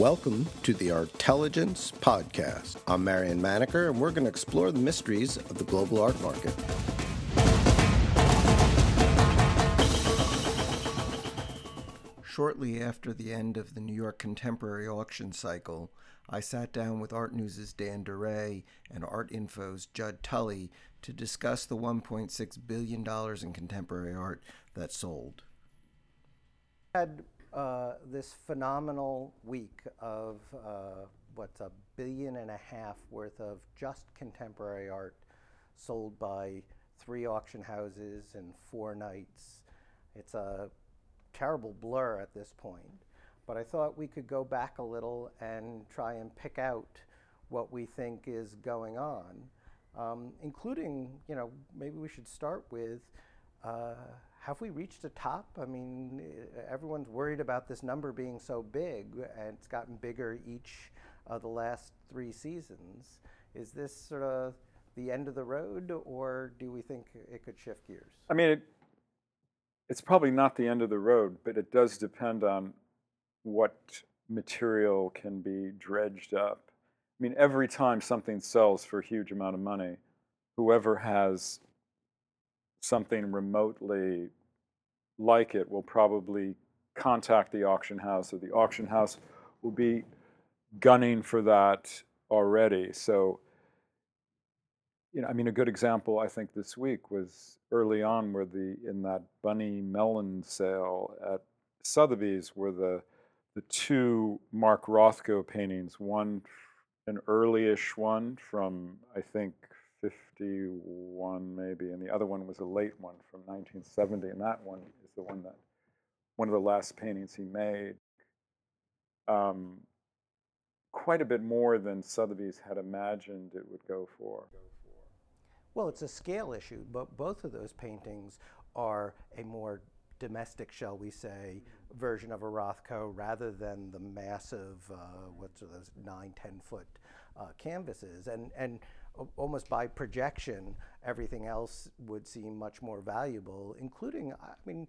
Welcome to the Artelligence Podcast. I'm Marion Maneker, and we're going to explore the mysteries of the global art market. Shortly after the end of the New York Contemporary auction cycle, I sat down with Art News' Dan Duray and Art Info's Judd Tully to discuss the $1.6 billion in contemporary art that sold. had uh, this phenomenal week of uh, what's a billion and a half worth of just contemporary art sold by three auction houses in four nights. It's a terrible blur at this point, but I thought we could go back a little and try and pick out what we think is going on, um, including, you know, maybe we should start with. Uh, have we reached a top? I mean, everyone's worried about this number being so big, and it's gotten bigger each of the last three seasons. Is this sort of the end of the road, or do we think it could shift gears? I mean, it, it's probably not the end of the road, but it does depend on what material can be dredged up. I mean, every time something sells for a huge amount of money, whoever has something remotely like it will probably contact the auction house, or the auction house will be gunning for that already. So, you know, I mean, a good example I think this week was early on, where the in that Bunny Mellon sale at Sotheby's, were the the two Mark Rothko paintings, one an early-ish one from I think 51 maybe, and the other one was a late one from 1970, and that one is the one that one of the last paintings he made. Um, quite a bit more than Sotheby's had imagined it would go for. Well, it's a scale issue, but both of those paintings are a more domestic, shall we say, version of a Rothko rather than the massive, uh, what's those nine, ten foot uh, canvases. And, and almost by projection, everything else would seem much more valuable, including, I mean,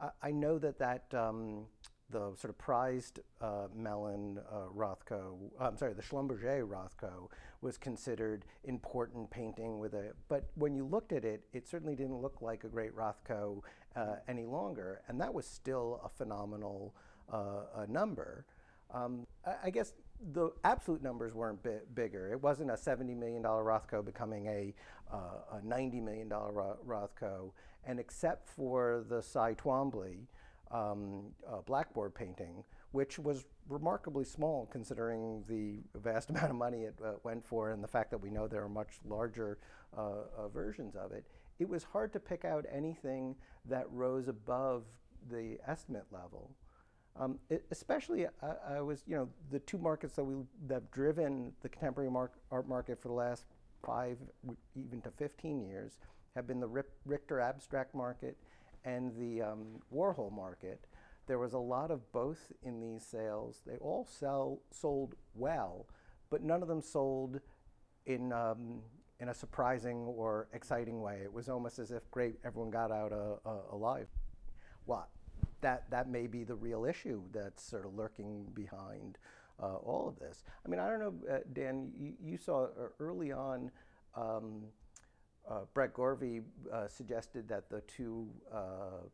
I, I know that that um, the sort of prized uh, Mellon uh, Rothko, I'm sorry, the Schlumberger Rothko was considered important painting with a, but when you looked at it, it certainly didn't look like a great Rothko uh, any longer, and that was still a phenomenal uh, number. Um, I, I guess the absolute numbers weren't bi- bigger. It wasn't a $70 million Rothko becoming a, uh, a $90 million Ro- Rothko. And except for the Cy Twombly um, uh, blackboard painting, which was remarkably small considering the vast amount of money it uh, went for and the fact that we know there are much larger uh, uh, versions of it, it was hard to pick out anything that rose above the estimate level. Um, it, especially, I, I, was, you know, the two markets that we that have driven the contemporary art market for the last five, even to 15 years, have been the Rip, Richter abstract market and the um, Warhol market. There was a lot of both in these sales. They all sell sold well, but none of them sold in um, in a surprising or exciting way. It was almost as if great, everyone got out uh, uh, alive. What? That, that may be the real issue that's sort of lurking behind uh, all of this. I mean, I don't know, uh, Dan, you, you, saw uh, early on um, uh, Brett Gorvy uh, suggested that the two uh,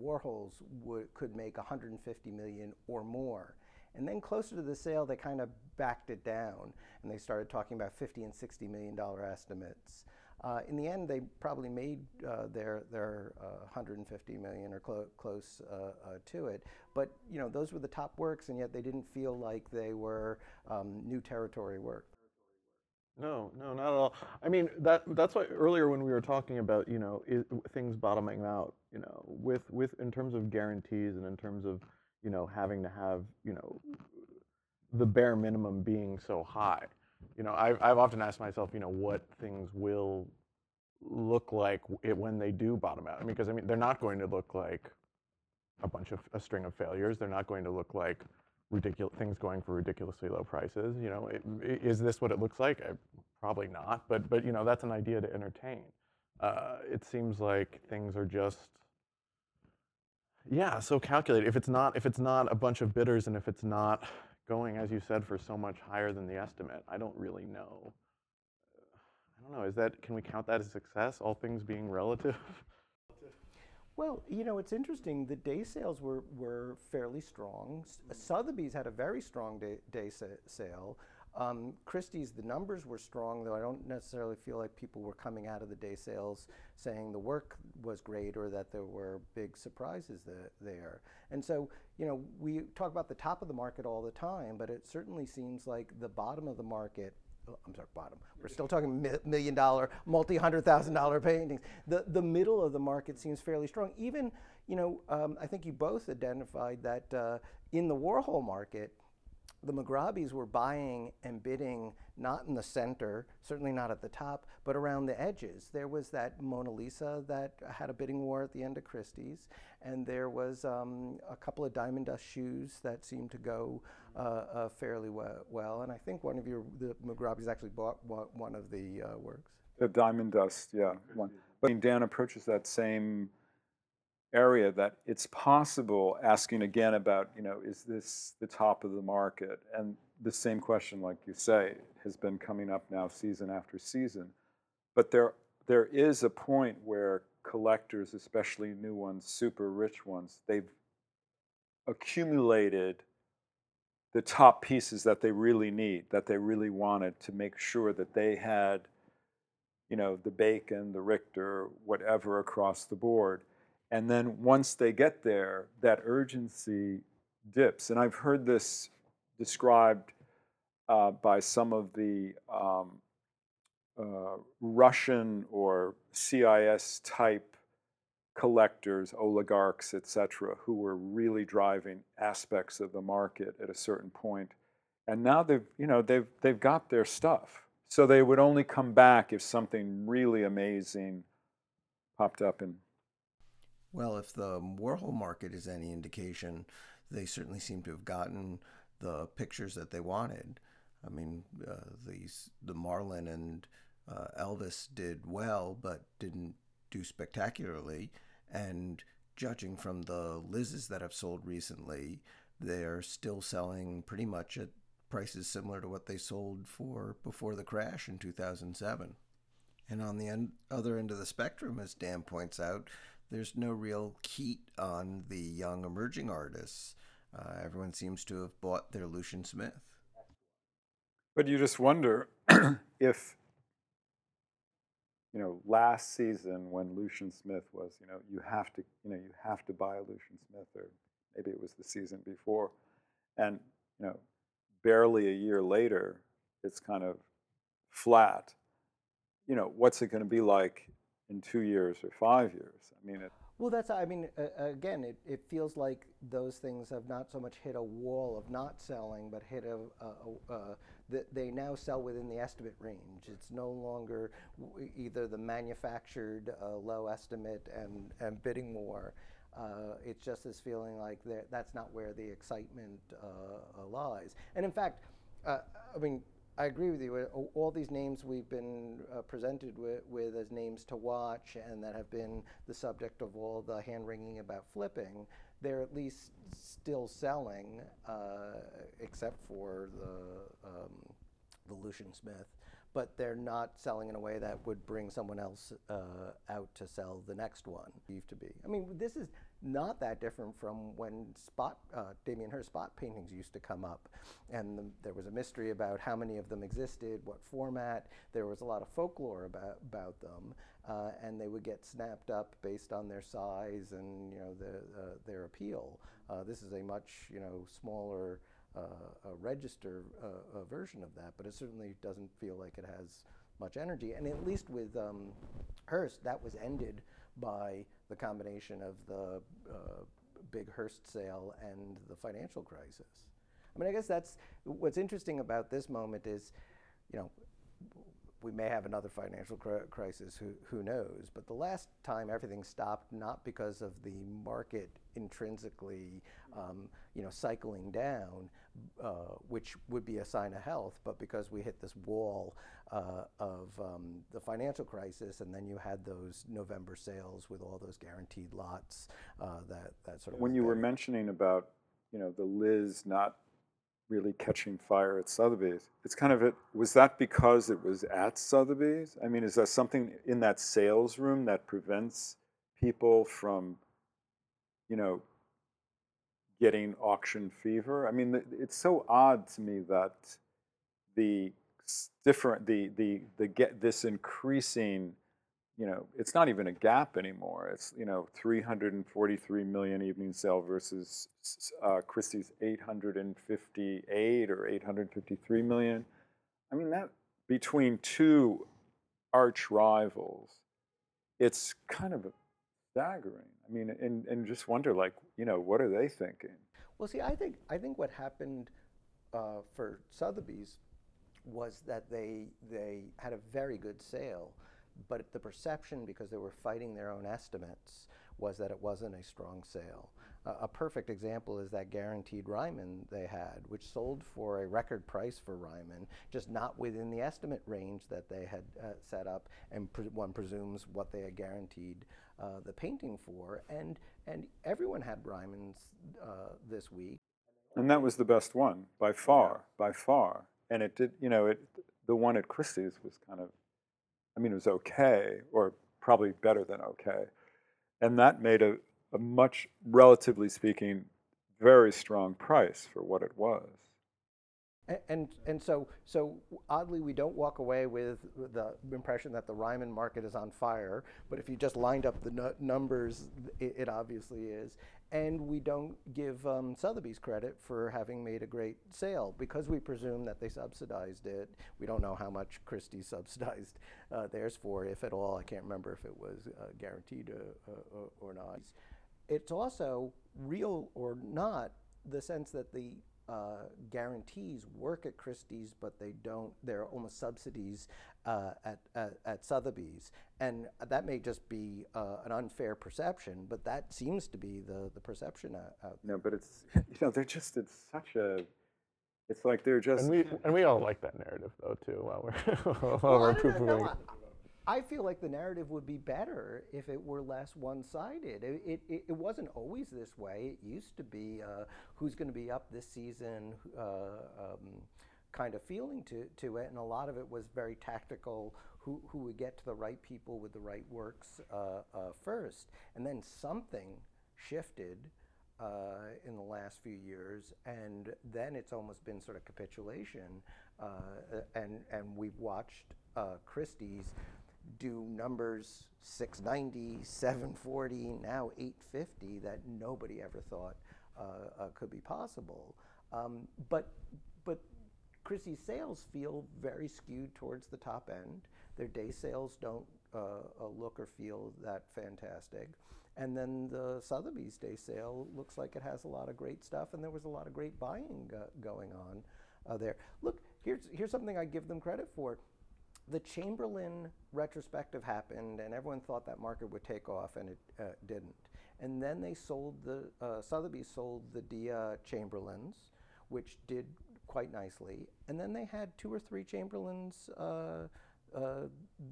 Warhols would, could make 150 million or more. And then closer to the sale, they kind of backed it down and they started talking about 50 and 60 million dollar estimates. Uh, in the end, they probably made uh, their their uh, 150 million or clo- close uh, uh, to it. But you know, those were the top works, and yet they didn't feel like they were um, new territory work. No, no, not at all. I mean, that that's why earlier when we were talking about you know is, things bottoming out, you know, with with in terms of guarantees and in terms of you know having to have you know the bare minimum being so high you know, I've, I've often asked myself, you know, what things will look like it when they do bottom out. I mean, because I mean, they're not going to look like a bunch of a string of failures. They're not going to look like ridiculous things going for ridiculously low prices. You know, it, is this what it looks like? I, probably not. But but you know, that's an idea to entertain. Uh, it seems like things are just Yeah, so calculate if it's not if it's not a bunch of bidders and if it's not going as you said for so much higher than the estimate, I don't really know. I don't know. Is that can we count that as success? All things being relative. Well, you know, it's interesting. The day sales were, were fairly strong. S- Sotheby's had a very strong day, day sa- sale. Um, Christie's, the numbers were strong, though I don't necessarily feel like people were coming out of the day sales saying the work was great or that there were big surprises there. And so, you know, we talk about the top of the market all the time, but it certainly seems like the bottom of the market I'm sorry, bottom. We're still talking million dollar, multi hundred thousand dollar paintings. The the middle of the market seems fairly strong. Even you know, um, I think you both identified that uh, in the Warhol market, the Mugrabis were buying and bidding not in the center, certainly not at the top, but around the edges. There was that Mona Lisa that had a bidding war at the end of Christie's, and there was um, a couple of diamond dust shoes that seemed to go uh, uh, fairly we- well. And I think one of your the Mugrabis actually bought one of the uh, works. The diamond dust, yeah. One. But Dan approaches that same area that it's possible, asking again about, you know, is this the top of the market? And the same question, like you say, has been coming up now season after season. But there, there is a point where collectors, especially new ones, super rich ones, they've accumulated the top pieces that they really need, that they really wanted to make sure that they had, you know, the Bacon, the Richter, whatever across the board. And then once they get there, that urgency dips. And I've heard this described uh, by some of the um, uh, Russian or CIS type collectors, oligarchs, etc., who were really driving aspects of the market at a certain point. And now they've, you know, they've they've got their stuff. So they would only come back if something really amazing popped up and Well, if the Warhol market is any indication, they certainly seem to have gotten the pictures that they wanted. I mean, uh, these the Marilyn and uh, Elvis did well, but didn't do spectacularly. And judging from the Liz's that have sold recently, they're still selling pretty much at prices similar to what they sold for before the crash in 2007. And on the end, other end of the spectrum, as Dan points out, there's no real heat on the young emerging artists. Uh, everyone seems to have bought their Lucien Smith. But you just wonder if, you know, last season when Lucien Smith was, you know, you have to, you know, you have to buy Lucien Smith, or maybe it was the season before, and you know, barely a year later, it's kind of flat. You know, what's it going to be like in two years or five years? I mean, it, Well, that's, I mean, uh, again, it, it feels like those things have not so much hit a wall of not selling, but hit a, a, a uh, th- they now sell within the estimate range. It's no longer w- either the manufactured uh, low estimate and, and bidding war. Uh, it's just this feeling like that- that's not where the excitement uh, uh, lies. And in fact, uh, I mean, I agree with you. Uh, All these names we've been uh, presented with, with as names to watch and that have been the subject of all the hand wringing about flipping, they're at least still selling, uh, except for the, um, the Lucien Smith. But they're not selling in a way that would bring someone else uh, out to sell the next one. Used to be. I mean, this is not that different from when spot uh, Damien Hirst spot paintings used to come up, and the, there was a mystery about how many of them existed, what format. There was a lot of folklore about about them, uh, and they would get snapped up based on their size and you know the, uh, their appeal. Uh, this is a much you know smaller. Uh, a register uh, a version of that, but it certainly doesn't feel like it has much energy. And at least with um, Hirst, that was ended by the combination of the uh, big Hirst sale and the financial crisis. I mean, I guess that's what's interesting about this moment is, you know, we may have another financial crisis. Who who knows? But the last time everything stopped, not because of the market intrinsically, um, you know, cycling down, uh, which would be a sign of health, but because we hit this wall uh, of um, the financial crisis, and then you had those November sales with all those guaranteed lots. Uh, that that sort of. When you were mentioning about, you know, the Liz not really catching fire at Sotheby's. It's kind of it. Was that because it was at Sotheby's? I mean, is there something in that sales room that prevents people from, you know, getting auction fever? I mean, it's so odd to me that the different the the the get this increasing you know, it's not even a gap anymore. It's, you know, 343 million evening sale versus uh, Christie's 858 or 853 million. I mean, that between two arch rivals, it's kind of staggering. I mean, and, and just wonder, like, you know, what are they thinking? Well, see, I think I think what happened uh, for Sotheby's was that they they had a very good sale but the perception, because they were fighting their own estimates, was that it wasn't a strong sale. Uh, a perfect example is that guaranteed Ryman they had, which sold for a record price for Ryman, just not within the estimate range that they had uh, set up, and pre- one presumes what they had guaranteed uh, the painting for. And and everyone had Rymans uh, this week. And that was the best one by far, by far. And it did, you know, it the one at Christie's was kind of I mean, it was okay, or probably better than okay. And that made a, a much, relatively speaking, very strong price for what it was. And, and, so so oddly we don't walk away with the impression that the Ryman market is on fire, but if you just lined up the numbers, it, it, obviously is and we don't give um, Sotheby's credit for having made a great sale because we presume that they subsidized it. We don't know how much Christie subsidized uh, theirs for, if at all. I can't remember if it was uh, guaranteed uh, uh, or not. It's also real or not the sense that the uh, guarantees work at Christie's, but they don't. They're almost subsidies uh, at, at, at Sotheby's, and that may just be uh, an unfair perception, but that seems to be the the perception out, out No, but it's you know they're just it's such a. It's like they're just. And we and we all like that narrative though too. While we're while well, we're poo-pooing. I feel like the narrative would be better if it were less one-sided. It, it, it wasn't always this way. It used to be uh, who's going to be up this season uh, um, kind of feeling to, to it, and a lot of it was very tactical. Who, who would get to the right people with the right works uh, uh first, and then something shifted uh, in the last few years, and then it's almost been sort of capitulation. Uh, and and we've watched uh, Christie's do numbers 690, 740, now 850 that nobody ever thought uh, uh, could be possible. Um, but but Christie's sales feel very skewed towards the top end. Their day sales don't uh, uh, look or feel that fantastic. And then the Sotheby's day sale looks like it has a lot of great stuff, and there was a lot of great buying going on uh, there. Look, here's here's something I give them credit for the Chamberlain retrospective happened, and everyone thought that market would take off, and it uh, didn't. And then they sold the uh, Sotheby's sold the Dia Chamberlains, which did quite nicely. And then they had two or three Chamberlains uh, uh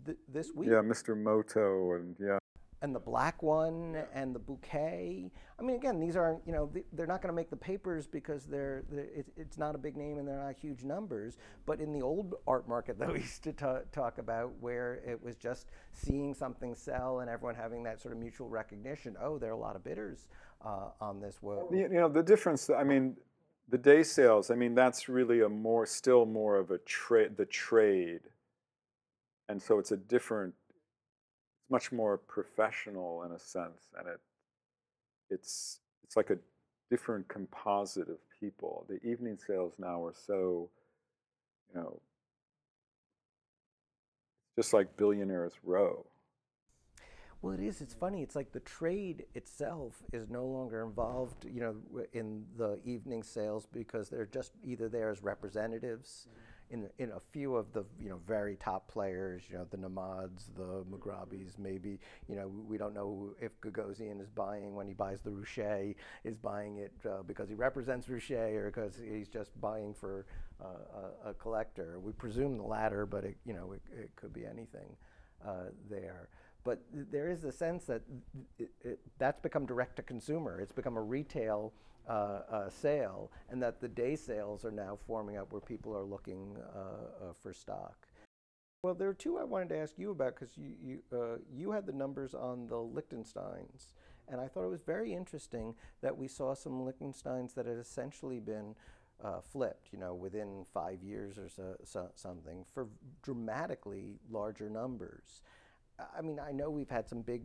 th- this week. Yeah, Mr. Moto, and yeah and the black one and the bouquet. I mean, again, these aren't, you know, they're not going to make the papers because they're, they're it's not a big name and they're not huge numbers. But in the old art market that we used to talk about, where it was just seeing something sell and everyone having that sort of mutual recognition, oh, there are a lot of bidders uh, on this. Well, you know, the difference, I mean, the day sales, I mean, that's really a more, still more of a trade, the trade. And so it's a different much more professional in a sense, and it it's it's like a different composite of people. The evening sales now are so, you know, just like billionaires row. Well, it is. It's funny. It's like the trade itself is no longer involved, you know, in the evening sales because they're just either there as representatives. Mm-hmm in in a few of the you know very top players, you know the Nahmads, the Mugrabis, maybe you know we don't know if Gagosian is buying when he buys the Ruscha is buying it uh, because he represents Ruscha or because he's just buying for uh, a, a, collector. We presume the latter, but it, you know it, it could be anything uh, there. But there is a sense that it, it, that's become direct to consumer. It's become a retail uh, uh, sale, and that the day sales are now forming up where people are looking uh, uh for stock. Well, there are two I wanted to ask you about because you you, uh, you had the numbers on the Lichtensteins, and I thought it was very interesting that we saw some Lichtensteins that had essentially been uh, flipped, you know, within five years or so, so, something for dramatically larger numbers. I mean, I know we've had some big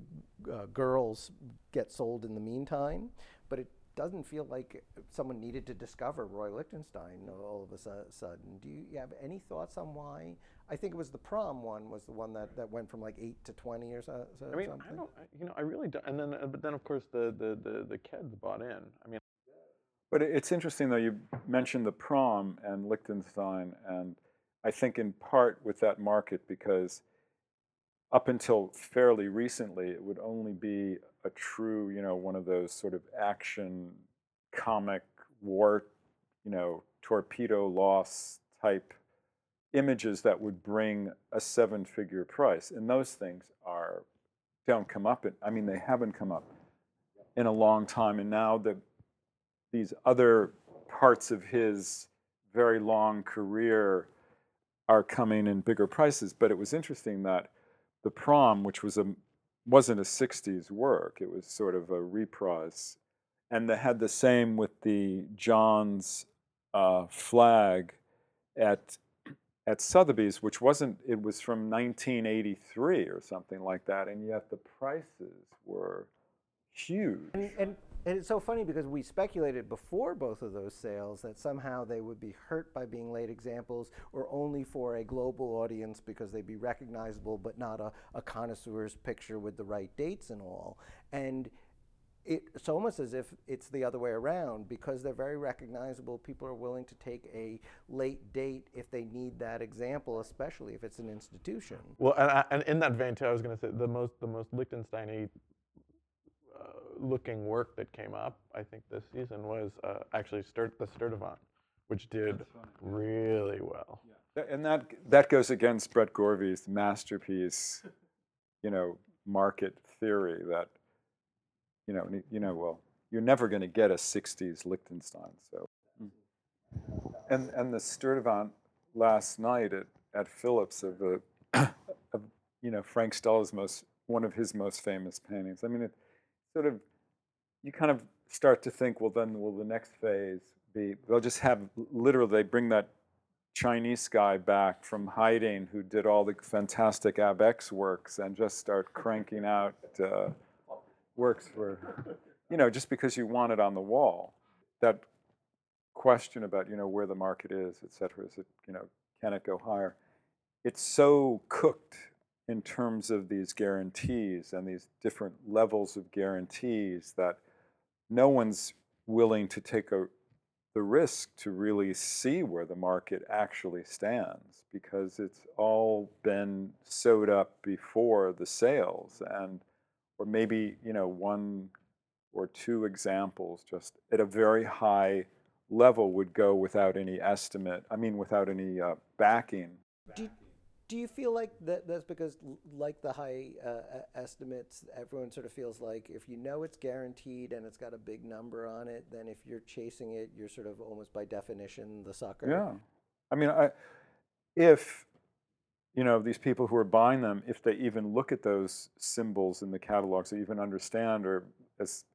uh, girls get sold in the meantime, but it doesn't feel like someone needed to discover Roy Lichtenstein all of a su- sudden. Do you, you, have any thoughts on why? I think it was the prom one was the one that, that went from like eight to twenty or so. so I mean, something. I don't, you know, I really don't. And then, uh, but then of course the the the, the kids bought in. I mean, but it's interesting though. You mentioned the prom and Lichtenstein, and I think in part with that market because up until fairly recently, it would only be a true, you know, one of those sort of action comic war, you know, torpedo loss type images that would bring a seven figure price. And those things are don't come up in, I mean they haven't come up in a long time and now the these other parts of his very long career are coming in bigger prices. But it was interesting that the prom, which was a wasn't a 60s work, it was sort of a reprise. And they had the same with the John's uh, flag at at Sotheby's, which wasn't, it was from 1983 or something like that, and yet the prices were huge. And, and and it's so funny because we speculated before both of those sales that somehow they would be hurt by being late examples or only for a global audience because they'd be recognizable but not a, a connoisseur's picture with the right dates and all. And it's almost as if it's the other way around because they're very recognizable. People are willing to take a late date if they need that example, especially if it's an institution. Well, and, and in that vein too, I was going to say the most the most Lichtenstein looking work that came up, I think this season was uh, actually Sturt, the Sturtevant, which did really well. Yeah. And that that goes against Brett Gorvy's masterpiece, you know, market theory that, you know, you know, well, you're never going to get a '60s Lichtenstein. So, and and the Sturtevant last night at at Phillips of the, of, you know, Frank Stella's most one of his most famous paintings. I mean, it, sort of, you kind of start to think, well, then will the next phase be? They'll just have literally they bring that Chinese guy back from hiding who did all the fantastic AbEx works and just start cranking out uh, works for, you know, just because you want it on the wall. That question about, you know, where the market is, et cetera, is it, you know, can it go higher? It's so cooked in terms of these guarantees and these different levels of guarantees that no one's willing to take a, the risk to really see where the market actually stands because it's all been sewed up before the sales and or maybe you know one or two examples just at a very high level would go without any estimate i mean without any uh, backing. Do, do you feel like that that's because like the high uh, estimates everyone sort of feels like if you know it's guaranteed and it's got a big number on it then if you're chasing it you're sort of almost by definition the sucker yeah i mean i if you know these people who are buying them if they even look at those symbols in the catalogs or even understand or as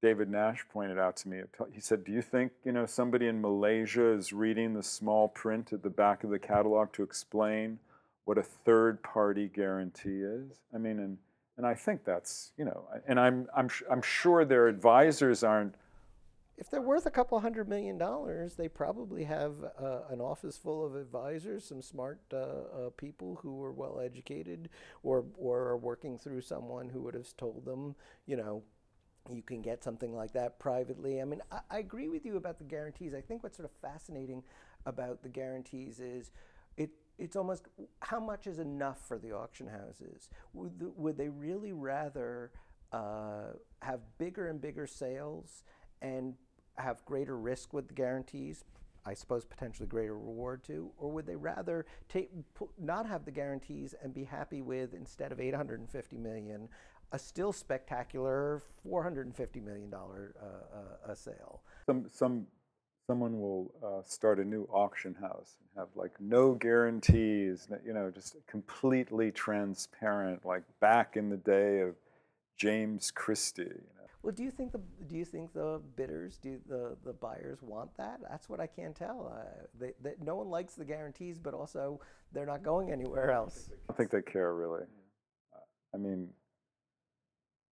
David Nash pointed out to me. He said, "Do you think you know somebody in Malaysia is reading the small print at the back of the catalog to explain what a third party guarantee is. I mean, and, and I think that's, you know, and I'm, I'm, I'm sure their advisors aren't. If they're worth a couple hundred million dollars, they probably have uh, an office full of advisors, some smart uh, uh, people who are well educated or, or are working through someone who would have told them, you know, you can get something like that privately. I mean, I, I, agree with you about the guarantees. I think what's sort of fascinating about the guarantees is it's almost how much is enough for the auction houses? Would, the, would they really rather uh, have bigger and bigger sales and have greater risk with the guarantees? I suppose potentially greater reward too, or would they rather take not have the guarantees and be happy with instead of 850 million, a still spectacular 450 million dollar uh, uh, sale? Some some someone will uh, start a new auction house and have like no guarantees, you know, just completely transparent, like back in the day of James Christie. You know. Well, do you think the do you think the bidders, do the the buyers want that? That's what I can't tell. Uh, they, they, no one likes the guarantees, but also they're not going anywhere else. I think they care really. I mean,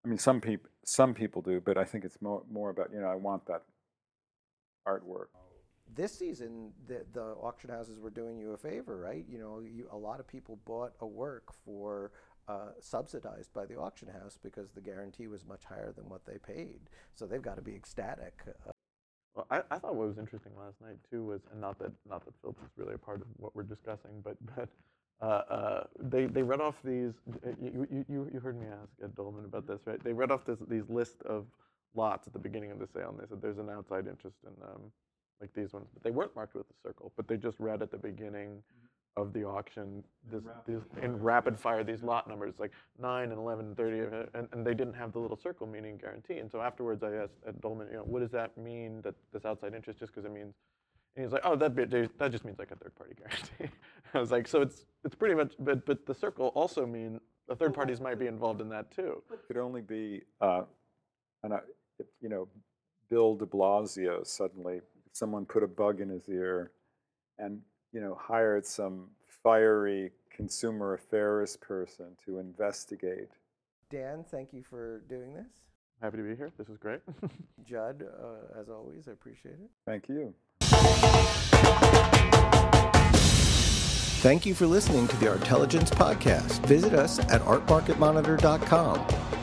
I mean some people some people do, but I think it's more more about you know I want that artwork. This season, the, the auction houses were doing you a favor, right? You know, you, a lot of people bought a work for uh, subsidized by the auction house because the guarantee was much higher than what they paid. So they've got to be ecstatic. Uh, well, I, I thought what was interesting last night too was, and not that not that Phillips is really a part of what we're discussing, but but uh, uh, they they read off these. Uh, you, you you heard me ask Ed Dolman about this, right? They read off this these list of lots at the beginning of the sale, and they said there's an outside interest in them, like these ones, but they weren't marked with a circle, but they just read at the beginning mm-hmm. of the auction this, this in rapid fire these lot numbers like 9 and 11 and 30 and, and they didn't have the little circle meaning guarantee and so afterwards i asked Ed Dolman you know what does that mean that this outside interest just because it means and he's like oh that that just means like a third party guarantee. I was like so it's it's pretty much but but the circle also mean the third parties might be involved in that too. It could only be uh, and I, if, you know, Bill de Blasio suddenly, someone put a bug in his ear and, you know, hired some fiery consumer affairs person to investigate. Dan, thank you for doing this. Happy to be here. This is great. Judd, uh, as always, I appreciate it. Thank you. Thank you for listening to the Artelligence Podcast. Visit us at artmarketmonitor.com